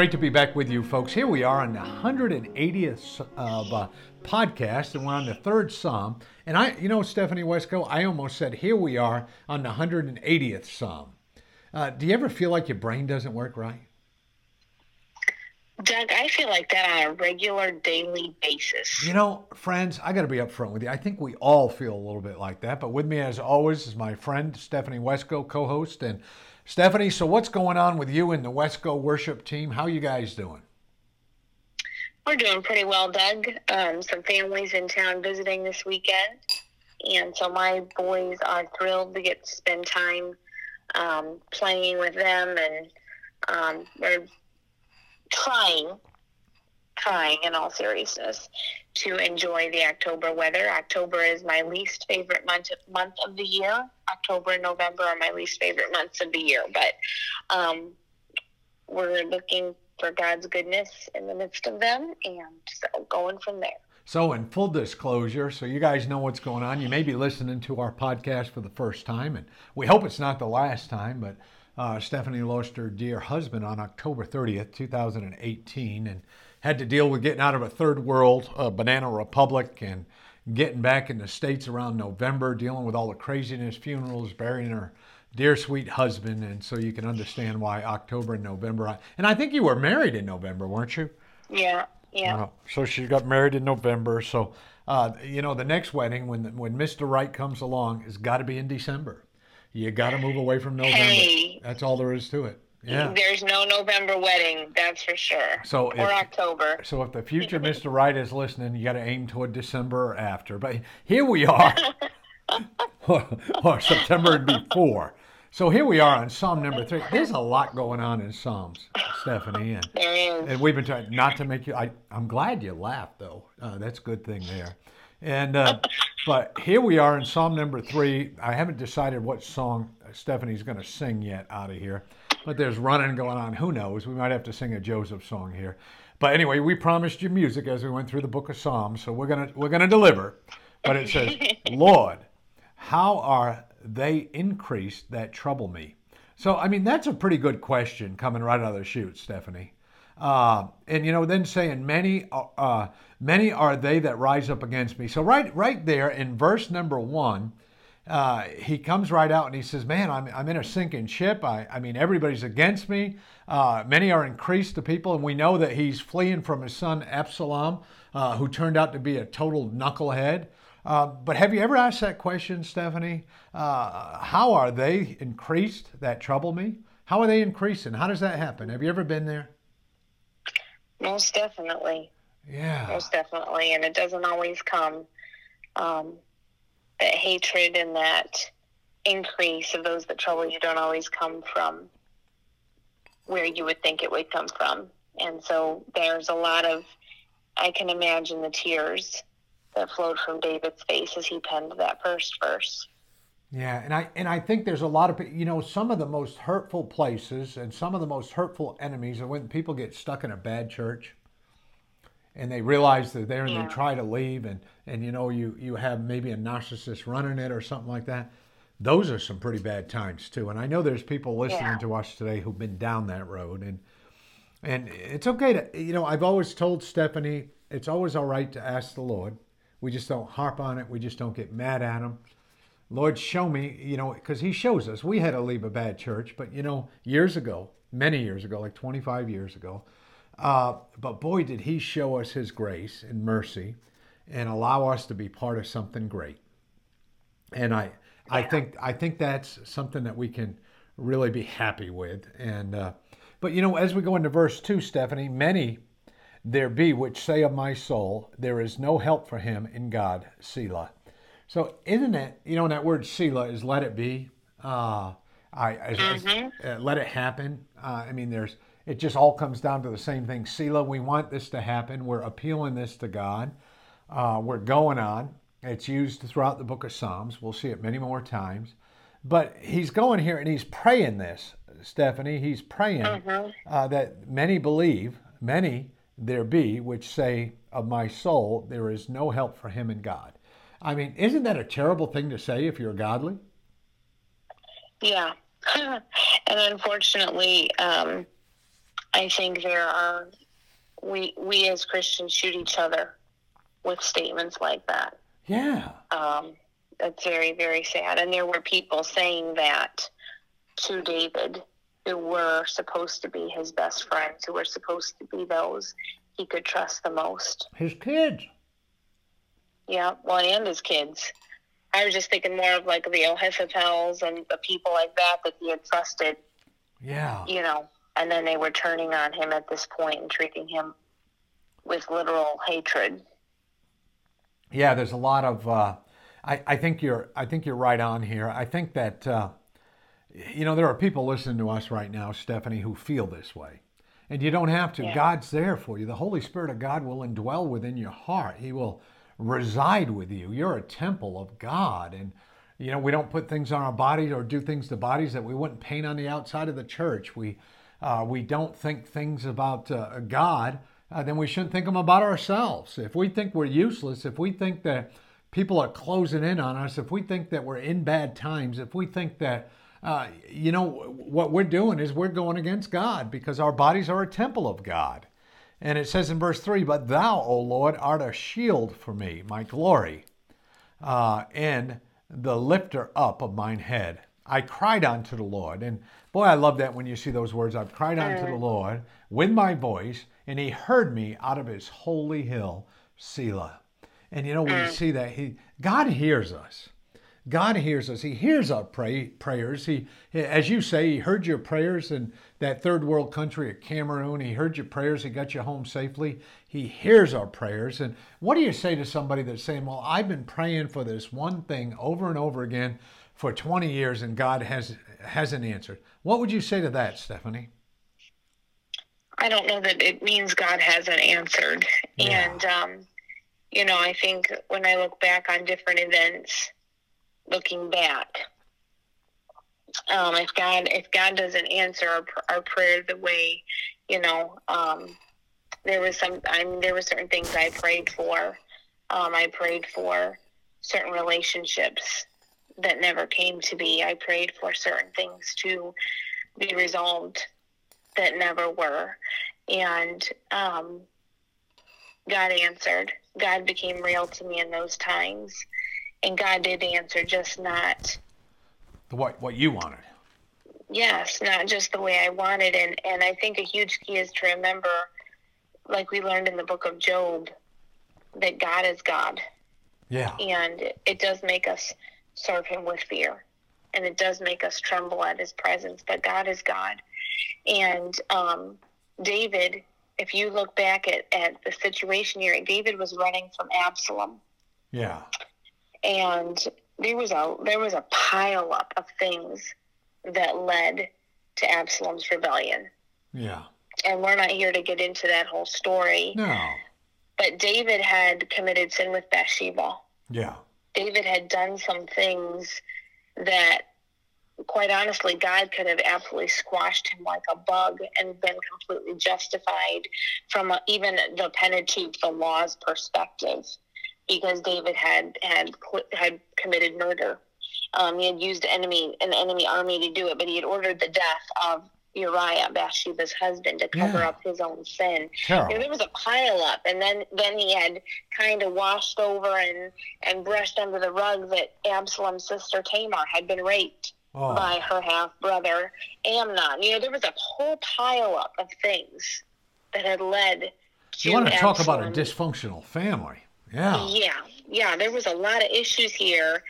Great to be back with you, folks. Here we are on the 180th of uh, podcast, and we're on the third psalm. And I, you know, Stephanie Wesco, I almost said, here we are on the 180th psalm. Uh, do you ever feel like your brain doesn't work right? Doug, I feel like that on a regular daily basis. You know, friends, I got to be upfront with you. I think we all feel a little bit like that. But with me, as always, is my friend Stephanie Wesco, co host. And Stephanie, so what's going on with you and the Wesco worship team? How you guys doing? We're doing pretty well, Doug. Um, some families in town visiting this weekend. And so my boys are thrilled to get to spend time um, playing with them. And um, we're trying, trying in all seriousness, to enjoy the October weather. October is my least favorite month month of the year. October and November are my least favorite months of the year, but um, we're looking for God's goodness in the midst of them, and so going from there. So, in full disclosure, so you guys know what's going on, you may be listening to our podcast for the first time, and we hope it's not the last time, but uh, Stephanie lost her dear husband on October 30th, 2018, and had to deal with getting out of a third world uh, banana republic and getting back in the States around November, dealing with all the craziness, funerals, burying her dear sweet husband. And so you can understand why October and November. And I think you were married in November, weren't you? Yeah, yeah. Uh, so she got married in November. So, uh, you know, the next wedding, when, when Mr. Right comes along, has got to be in December. You got to move away from November. Hey, That's all there is to it. Yeah. There's no November wedding, that's for sure. So or if, October. So if the future Mr. Right is listening, you got to aim toward December or after. But here we are, or, September before. So here we are on Psalm number three. There's a lot going on in Psalms, Stephanie, and, and we've been trying not to make you. I, I'm glad you laughed though. Uh, that's a good thing there. And uh, but here we are in Psalm number three. I haven't decided what song Stephanie's going to sing yet out of here but there's running going on. Who knows? We might have to sing a Joseph song here. But anyway, we promised you music as we went through the book of Psalms, so we're gonna we're gonna deliver. But it says, Lord, how are they increased that trouble me? So I mean that's a pretty good question coming right out of the chute, Stephanie. Uh, and you know, then saying many, uh, many are they that rise up against me. So right, right there in verse number one, uh, he comes right out and he says, Man, I'm, I'm in a sinking ship. I, I mean, everybody's against me. Uh, many are increased to people. And we know that he's fleeing from his son Absalom, uh, who turned out to be a total knucklehead. Uh, but have you ever asked that question, Stephanie? Uh, how are they increased that trouble me? How are they increasing? How does that happen? Have you ever been there? Most definitely. Yeah. Most definitely. And it doesn't always come. Um, that hatred and that increase of those that trouble you don't always come from where you would think it would come from. And so there's a lot of, I can imagine the tears that flowed from David's face as he penned that first verse. Yeah, and I and I think there's a lot of you know some of the most hurtful places and some of the most hurtful enemies are when people get stuck in a bad church and they realize they're there and yeah. they try to leave and and you know you you have maybe a narcissist running it or something like that those are some pretty bad times too and i know there's people listening yeah. to us today who've been down that road and and it's okay to you know i've always told stephanie it's always all right to ask the lord we just don't harp on it we just don't get mad at him lord show me you know because he shows us we had to leave a bad church but you know years ago many years ago like 25 years ago uh, but boy, did he show us his grace and mercy and allow us to be part of something great. And I, I think, I think that's something that we can really be happy with. And, uh, but you know, as we go into verse two, Stephanie, many there be which say of my soul, there is no help for him in God, Selah. So isn't it, you know, that word Selah is let it be. Uh, I, mm-hmm. uh, let it happen. Uh, I mean, there's, it just all comes down to the same thing. Selah, we want this to happen. We're appealing this to God. Uh, we're going on. It's used throughout the book of Psalms. We'll see it many more times. But he's going here and he's praying this, Stephanie. He's praying Mhm. uh, that many believe, many there be, which say of my soul, there is no help for him in God. I mean, isn't that a terrible thing to say if you're godly? Yeah. and unfortunately, um, I think there are we we as Christians shoot each other with statements like that. Yeah. Um, that's very very sad. And there were people saying that to David, who were supposed to be his best friends, who were supposed to be those he could trust the most. His kids. Yeah, well, and his kids. I was just thinking more of like the Ahithophels and the people like that that he had trusted Yeah. you know, and then they were turning on him at this point and treating him with literal hatred. Yeah, there's a lot of. Uh, I, I think you're. I think you're right on here. I think that uh, you know there are people listening to us right now, Stephanie, who feel this way, and you don't have to. Yeah. God's there for you. The Holy Spirit of God will indwell within your heart. He will reside with you. You're a temple of God, and you know we don't put things on our bodies or do things to bodies that we wouldn't paint on the outside of the church. We uh, we don't think things about uh, God uh, then we shouldn't think them about ourselves. If we think we're useless, if we think that people are closing in on us, if we think that we're in bad times, if we think that, uh, you know, what we're doing is we're going against God because our bodies are a temple of God. And it says in verse 3 But thou, O Lord, art a shield for me, my glory, uh, and the lifter up of mine head. I cried unto the Lord. And boy, I love that when you see those words. I've cried unto the Lord with my voice, and he heard me out of his holy hill, Selah. And you know, when you see that, he God hears us. God hears us. He hears our pray, prayers. He, as you say, He heard your prayers in that third world country at Cameroon. He heard your prayers. He got you home safely. He hears our prayers. And what do you say to somebody that's saying, "Well, I've been praying for this one thing over and over again for 20 years, and God has hasn't answered"? What would you say to that, Stephanie? I don't know that it means God hasn't answered. Yeah. And, um, you know, I think when I look back on different events, looking back, um, if God if God doesn't answer our, our prayer the way, you know, um, there was some I mean, there were certain things I prayed for. Um, I prayed for certain relationships that never came to be. I prayed for certain things to be resolved that never were, and um, God answered. God became real to me in those times, and God did answer, just not The what what you wanted? yes, not just the way I wanted. And, and I think a huge key is to remember, like we learned in the book of Job, that God is God. Yeah. And it does make us serve him with fear. And it does make us tremble at his presence. But God is God. And um, David, if you look back at, at the situation here, David was running from Absalom Yeah. And there was a there was a pile up of things that led to Absalom's rebellion. Yeah. And we're not here to get into that whole story, No. but David had committed sin with Bathsheba. Yeah. David had done some things that quite honestly God could have absolutely squashed him like a bug and been completely justified from a, even the Pentateuch the law's perspective because David had had had committed murder um, he had used enemy an enemy army to do it but he had ordered the death of Uriah Bathsheba's husband to cover Yeah. up his own sin Terrible. you know, there was a pile up, and then then he had kind of washed over and and brushed under the rug that Absalom's sister Tamar had been raped Oh. by her half brother Amnon. You know, there was a whole pile up of things that had led to. You want to talk about a dysfunctional family? Yeah. Yeah, yeah. There was a lot of issues here,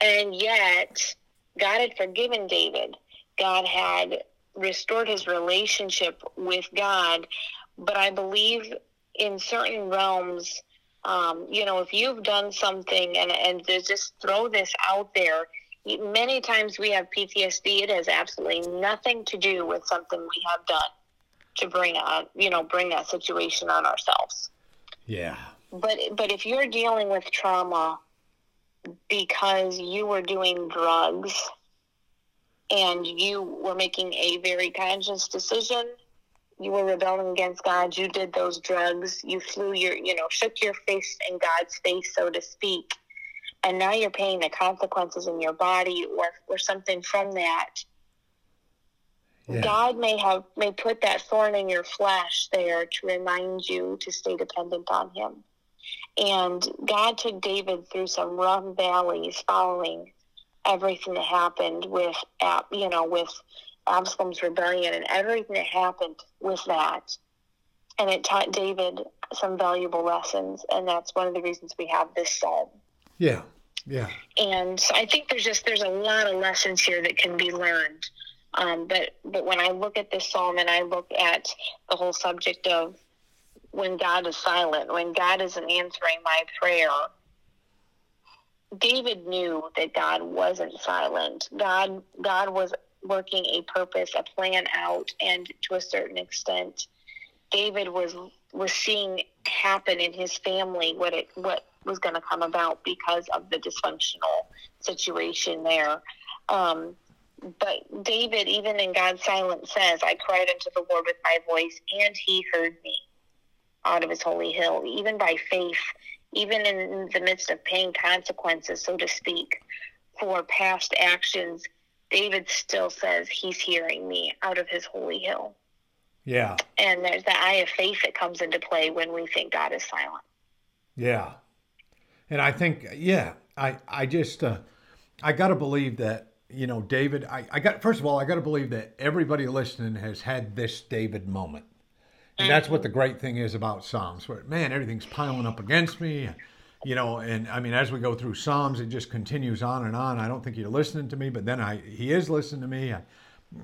and yet God had forgiven David. God had restored his relationship with God. But I believe in certain realms, um, you know, if you've done something, and and to just throw this out there. Many times we have PTSD. It has absolutely nothing to do with something we have done to bring on, you know, bring that situation on ourselves Yeah. But but if you're dealing with trauma because you were doing drugs and you were making a very conscious decision. You were rebelling against God. You did those drugs. You flew your, you know, shook your face in God's face, so to speak. And now you're paying the consequences in your body or, or something from that. Yeah. God may have may put that thorn in your flesh there to remind you to stay dependent on Him. And God took David through some rough valleys following everything that happened with, you know, with Absalom's rebellion and everything that happened with that. And it taught David some valuable lessons, and that's one of the reasons we have this psalm. Yeah, yeah. And I think there's just there's a lot of lessons here that can be learned. Um, but but when I look at this psalm and I look at the whole subject of when God is silent, when God isn't answering my prayer, David knew that God wasn't silent. God God was working a purpose, a plan out, and to a certain extent, David was was seeing happen in his family what it what was going to come about because of the dysfunctional situation there. Um, but David, even in God's silence, says, "I cried unto the Lord with my voice, and He heard me out of His holy hill." Even by faith, even in the midst of paying consequences, so to speak, for past actions, David still says he's hearing me out of his holy hill. Yeah. And there's the eye of faith that comes into play when we think God is silent. Yeah. And I think, yeah, I, I just, uh, I got to believe that, you know, David, I, I got, first of all, I got to believe that everybody listening has had this David moment. And that's what the great thing is about Psalms, where man, everything's piling up against me, you know. And I mean, as we go through Psalms, it just continues on and on. I don't think you're listening to me, but then I, he is listening to me.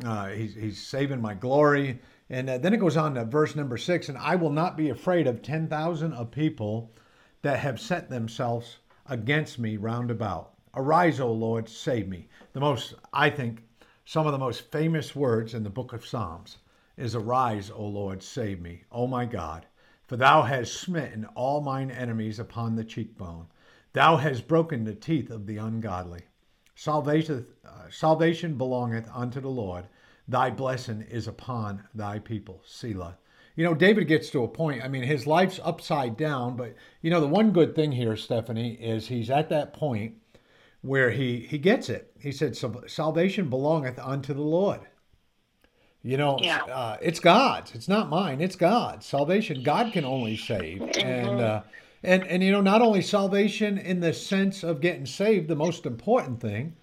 Uh, he's, he's saving my glory. And uh, then it goes on to verse number six, and I will not be afraid of ten thousand of people that have set themselves against me round about. Arise, O Lord, save me. The most, I think, some of the most famous words in the book of Psalms is Arise, O Lord, save me, O my God. For thou hast smitten all mine enemies upon the cheekbone. Thou hast broken the teeth of the ungodly. Salvation, uh, salvation belongeth unto the Lord. Thy blessing is upon thy people. Selah. You know, David gets to a point, I mean, his life's upside down, but, you know, the one good thing here, Stephanie, is he's at that point where he, he gets it. He said, Salvation belongeth unto the Lord. You know, yeah. uh, it's God's. It's not mine. It's God's salvation. God can only save, mm-hmm. and uh, and and you know, not only salvation in the sense of getting saved, the most important thing,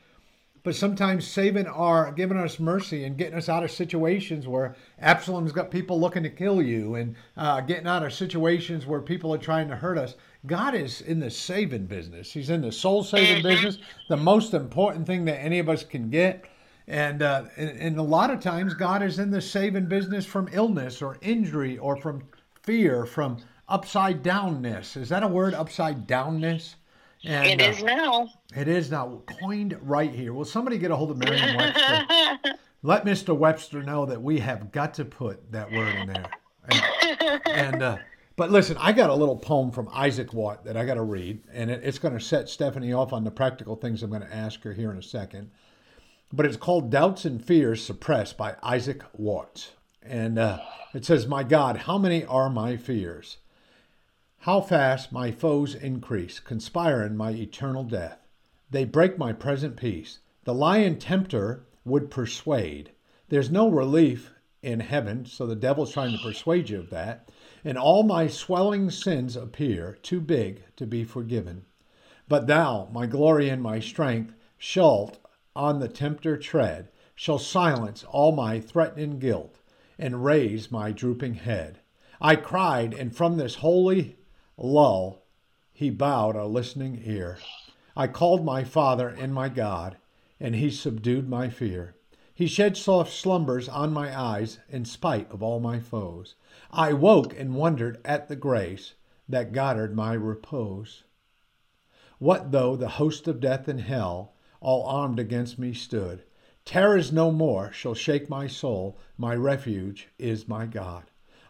but sometimes saving our, giving us mercy and getting us out of situations where Absalom's got people looking to kill you, and uh, getting out of situations where people are trying to hurt us. God is in the saving business. He's in the soul saving mm-hmm. business. The most important thing that any of us can get and, uh, and, and a lot of times, God is in the saving business from illness or injury or from fear, from upside downness. Is that a word, upside downness? And, it is uh, now. It is now coined right here. Will somebody get a hold of Merriam Webster? Let Mr. Webster know that we have got to put that word in there. And, and uh, but listen, I got a little poem from Isaac Watt that I got to read, and it, it's going to set Stephanie off on the practical things I'm going to ask her here in a second but it's called Doubts and Fears Suppressed by Isaac Watts. And uh, it says, My God, how many are my fears? How fast my foes increase, conspiring my eternal death. They break my present peace. The lion tempter would persuade. There's no relief in heaven, so the devil's trying to persuade you of that. And all my swelling sins appear too big to be forgiven. But thou, my glory and my strength, shalt on the tempter tread, shall silence all my threatening guilt and raise my drooping head. I cried, and from this holy lull he bowed a listening ear. I called my Father and my God, and he subdued my fear. He shed soft slumbers on my eyes in spite of all my foes. I woke and wondered at the grace that guarded my repose. What though the host of death and hell all armed against me stood. Terrors no more shall shake my soul, my refuge is my God.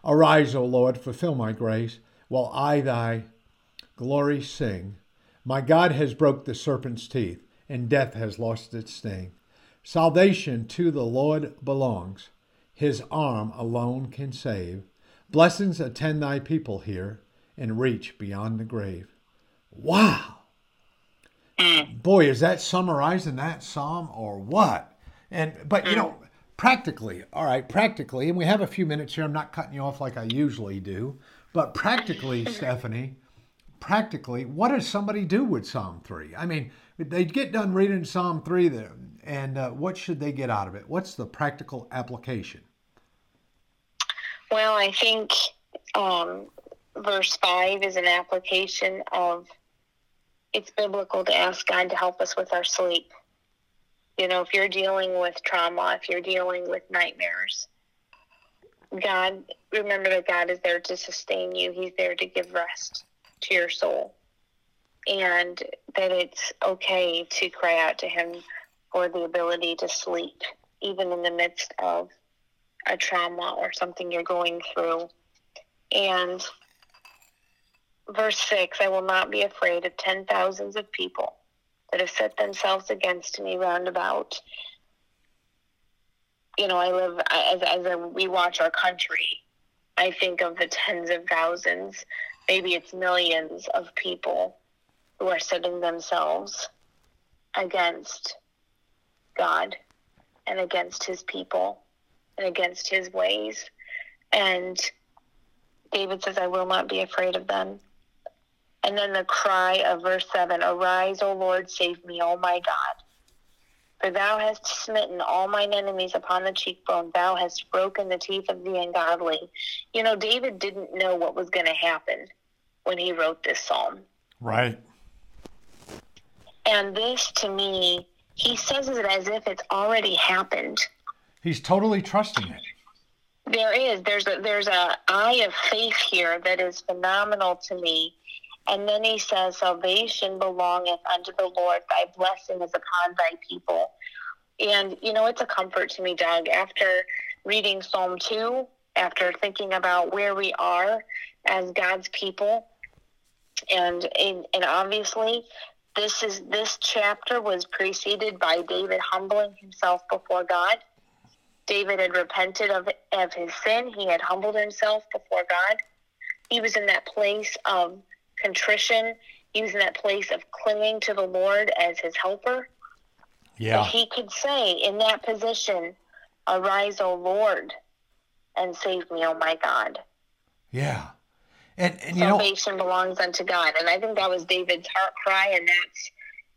Arise, O Lord, fulfill my grace, while I thy glory sing. My God has broke the serpent's teeth, and death has lost its sting. Salvation to the Lord belongs. His arm alone can save. Blessings attend thy people here and reach beyond the grave. Wow. Boy, is that summarizing that psalm or what? And but you know, practically, all right, practically, and we have a few minutes here. I'm not cutting you off like I usually do, but practically, Stephanie, practically, what does somebody do with Psalm 3? I mean, they get done reading Psalm 3 there, and uh, what should they get out of it? What's the practical application? Well, I think um, verse 5 is an application of it's biblical to ask God to help us with our sleep. You know, if you're dealing with trauma, if you're dealing with nightmares, God, remember that God is there to sustain you. He's there to give rest to your soul. And that it's okay to cry out to Him for the ability to sleep, even in the midst of a trauma or something you're going through. And verse 6 I will not be afraid of ten thousands of people that have set themselves against me round about. You know, I live, as, as we watch our country, I think of the tens of thousands, maybe it's millions of people who are setting themselves against God and against his people and against his ways. And David says, I will not be afraid of them. And then the cry of verse 7 Arise, O Lord, save me, O my God. For thou hast smitten all mine enemies upon the cheekbone. Thou hast broken the teeth of the ungodly. You know, David didn't know what was going to happen when he wrote this psalm. Right. And this, to me, he says it as if it's already happened. He's totally trusting it. There is. There's a there's a eye of faith here that is phenomenal to me. And then he says, Salvation belongeth unto the Lord, thy blessing is upon thy people. And, you know, it's a comfort to me, Doug, after reading Psalm 2, after thinking about where we are as God's people. And, and, and obviously, this is this chapter was preceded by David humbling himself before God. David had repented of, of his sin. He had humbled himself before God. He was in that place of contrition. He was in that place of clinging to the Lord as his helper. Yeah. But he could say in that position, Arise, O Lord, and save me, O my God. Yeah. And, and you Salvation know, belongs unto God. And I think that was David's heart cry, and that's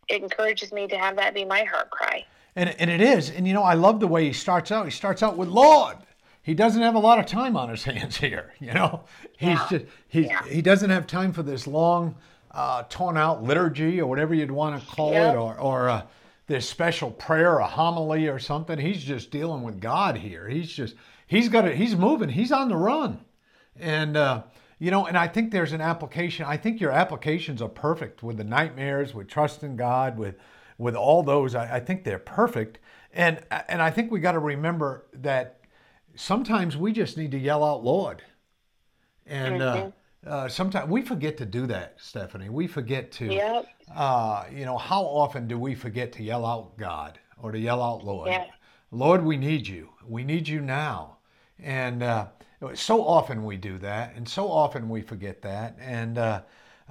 it encourages me to have that be my heart cry. and, and it is. And you know, I love the way he starts out. He starts out with Lord. He doesn't have a lot of time on his hands here. You know, he's Yeah. just he Yeah. he doesn't have time for this long, uh, torn out liturgy or whatever you'd want to call Yep. it, or or uh, this special prayer, a homily or something. He's just dealing with God here. He's just he's got it. He's moving. He's on the run, and. Uh, you know, and I think there's an application. I think your applications are perfect with the nightmares, with trust in God, with with all those. I, I think they're perfect, and and I think we got to remember that sometimes we just need to yell out, "Lord," and uh, uh, sometimes we forget to do that, Stephanie. We forget to. Yep. Uh, you know, how often do we forget to yell out God or to yell out Lord? Yeah. Lord, we need you. We need you now. And uh, so often we do that, and so often we forget that. And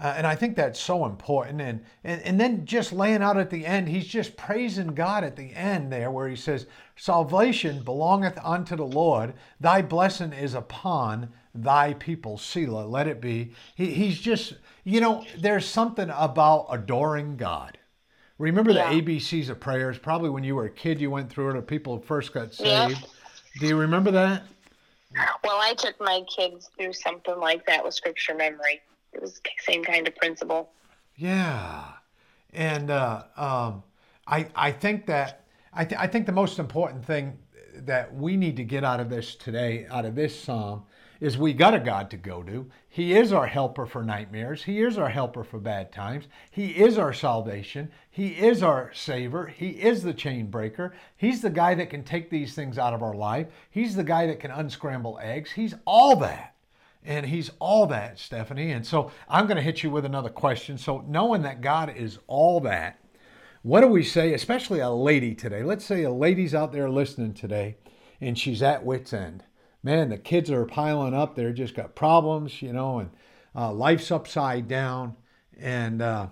uh, and I think that's so important. And, and and then just laying out at the end, he's just praising God at the end there, where he says, "Salvation belongeth unto the Lord; Thy blessing is upon Thy people." Selah, let it be. He, he's just, you know, there's something about adoring God. Remember Yeah. the ABCs of prayers? Probably when you were a kid, you went through it, or people first got saved. Do you remember that? Well, I took my kids through something like that with scripture memory. It was the same kind of principle. Yeah, and uh, um, I I think that I th- I think the most important thing that we need to get out of this today, out of this psalm, is we got a God to go to. He is our helper for nightmares. He is our helper for bad times. He is our salvation. He is our savior. He is the chain breaker. He's the guy that can take these things out of our life. He's the guy that can unscramble eggs. He's all that. And he's all that, Stephanie. And so I'm going to hit you with another question. So, knowing that God is all that, what do we say, especially a lady today? Let's say a lady's out there listening today and she's at wit's end. Man, the kids are piling up. They're just got problems, you know, and uh, life's upside down. And, uh,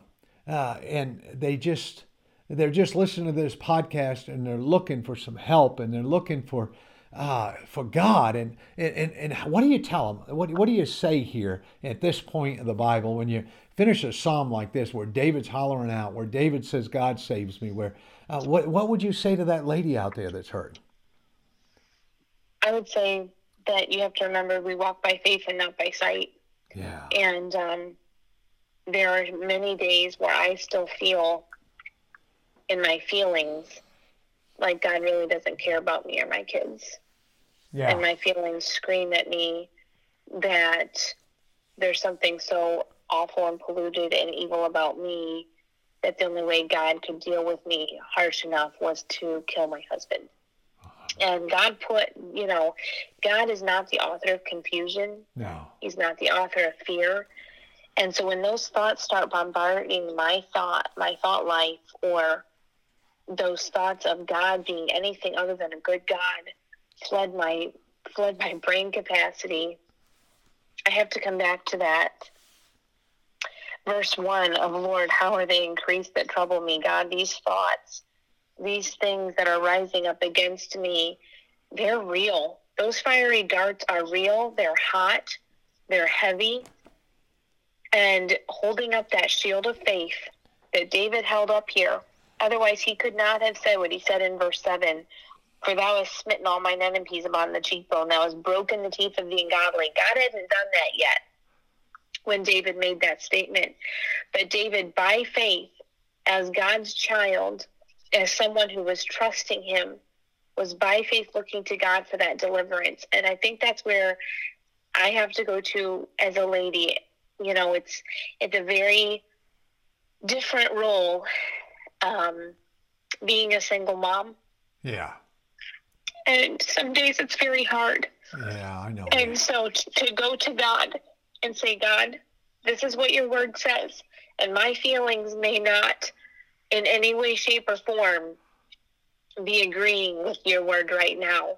uh, and they just, they're just listening to this podcast and they're looking for some help and they're looking for uh, for God. And, and, and what do you tell them? What, what do you say here at this point of the Bible when you finish a psalm like this, where David's hollering out, where David says, God saves me? Where, uh, what, what would you say to that lady out there that's hurt? I would say that you have to remember we walk by faith and not by sight. Yeah. And um, there are many days where I still feel in my feelings like God really doesn't care about me or my kids. Yeah. And my feelings scream at me that there's something so awful and polluted and evil about me that the only way God could deal with me harsh enough was to kill my husband. And God put, you know, God is not the author of confusion. No. He's not the author of fear. And so when those thoughts start bombarding my thought, my thought life, or those thoughts of God being anything other than a good God flood my flood my brain capacity. I have to come back to that. Verse one of Lord, how are they increased that trouble me? God, these thoughts, these things that are rising up against me, they're real. Those fiery darts are real, they're hot, they're heavy. And holding up that shield of faith that David held up here Otherwise, he could not have said what he said in verse 7 For thou hast smitten all mine enemies upon the cheekbone, thou hast broken the teeth of the ungodly. God hadn't done that yet when David made that statement. But David, by faith, as God's child, as someone who was trusting him, was by faith looking to God for that deliverance. And I think that's where I have to go to as a lady. You know, it's it's a very different role um, being a single mom. Yeah. And some days it's very hard. Yeah, I know. And so t- to go to God and say, God, this is what your word says, and my feelings may not in any way, shape, or form be agreeing with your word right now.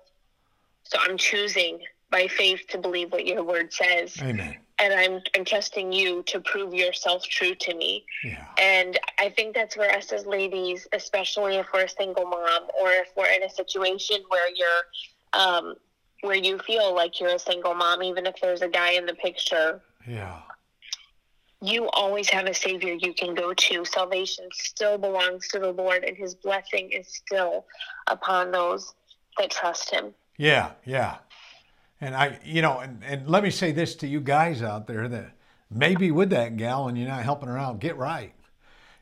So I'm choosing by faith to believe what your word says. Amen and I'm I'm trusting you to prove yourself true to me. Yeah. And I think that's where us as ladies, especially if we're a single mom or if we're in a situation where you're um, where you feel like you're a single mom, even if there's a guy in the picture. Yeah. You always have a savior you can go to. Salvation still belongs to the Lord, and His blessing is still upon those that trust Him. Yeah, yeah. And I, you know, and, and let me say this to you guys out there that maybe with that gal and you're not helping her out, get right.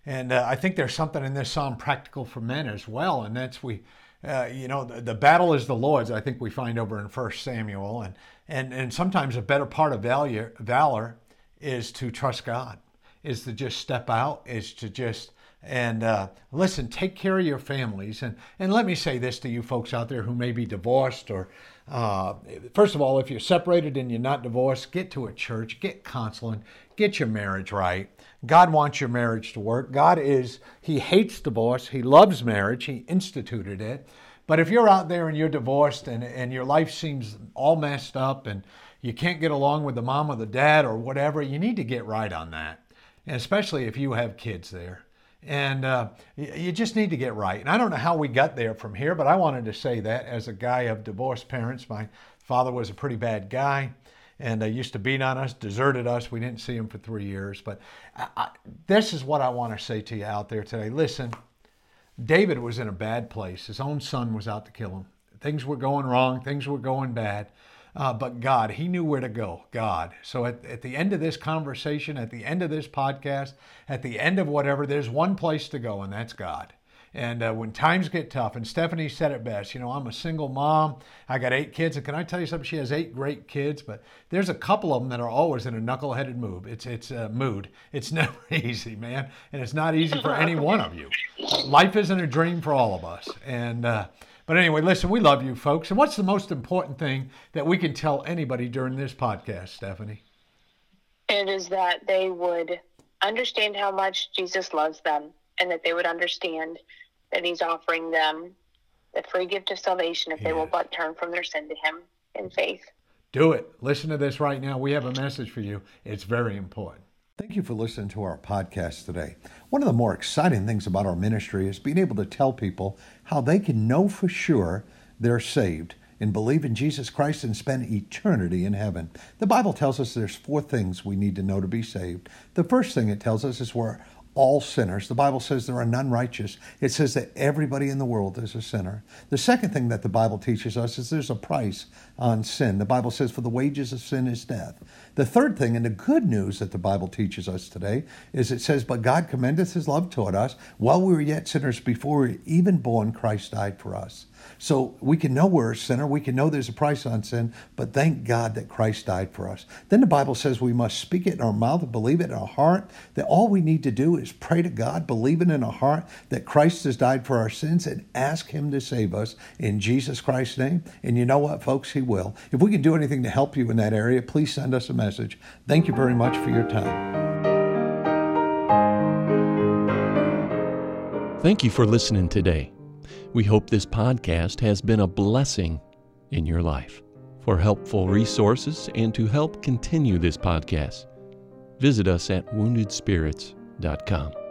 And uh, I think there's something in this psalm practical for men as well, and that's we, uh, you know, the, the, battle is the Lord's. I think we find over in First Samuel, and and and sometimes a better part of valor, valor is to trust God, is to just step out, is to just and uh, listen, take care of your families. And, and let me say this to you folks out there who may be divorced or, uh, first of all, if you're separated and you're not divorced, get to a church, get counseling, get your marriage right. God wants your marriage to work. God is, He hates divorce, He loves marriage, He instituted it. But if you're out there and you're divorced and, and your life seems all messed up and you can't get along with the mom or the dad or whatever, you need to get right on that. And especially if you have kids there and uh, you just need to get right. And I don't know how we got there from here, but I wanted to say that as a guy of divorced parents, my father was a pretty bad guy and uh, used to beat on us, deserted us. We didn't see him for three years. But I, I, this is what I want to say to you out there today. Listen, David was in a bad place. His own son was out to kill him. Things were going wrong, things were going bad. Uh, but God, he knew where to go, God. So at, at the end of this conversation, at the end of this podcast, at the end of whatever, there's one place to go, and that's God. And uh, when times get tough, and Stephanie said it best, you know, I'm a single mom. I got eight kids, and can I tell you something? She has eight great kids, but there's a couple of them that are always in a knuckleheaded mood. It's it's a mood. It's never easy, man, and it's not easy for any one of you. Life isn't a dream for all of us, and uh, but anyway, listen, we love you folks. And what's the most important thing that we can tell anybody during this podcast, Stephanie? It is that they would understand how much Jesus loves them and that they would understand that He's offering them the free gift of salvation if they will but turn from their sin to Him in faith. Do it. Listen to this right now. We have a message for you. It's very important. Thank you for listening to our podcast today. One of the more exciting things about our ministry is being able to tell people how they can know for sure they're saved and believe in Jesus Christ and spend eternity in heaven. The Bible tells us there's four things we need to know to be saved. The first thing it tells us is we're all sinners. The Bible says there are none righteous. It says that everybody in the world is a sinner. The second thing that the Bible teaches us is there's a price on sin. The Bible says, for the wages of sin is death. The third thing, and the good news that the Bible teaches us today, is it says, But God commendeth his love toward us. While we were yet sinners, before we were even born, Christ died for us. So we can know we're a sinner. We can know there's a price on sin, but thank God that Christ died for us. Then the Bible says we must speak it in our mouth and believe it in our heart, that all we need to do is pray to God, believe it in our heart that Christ has died for our sins, and ask Him to save us in Jesus Christ's name. And you know what, folks? He will. If we can do anything to help you in that area, please send us a message. Thank you very much for your time. Thank you for listening today. We hope this podcast has been a blessing in your life. For helpful resources and to help continue this podcast, visit us at woundedspirits.com.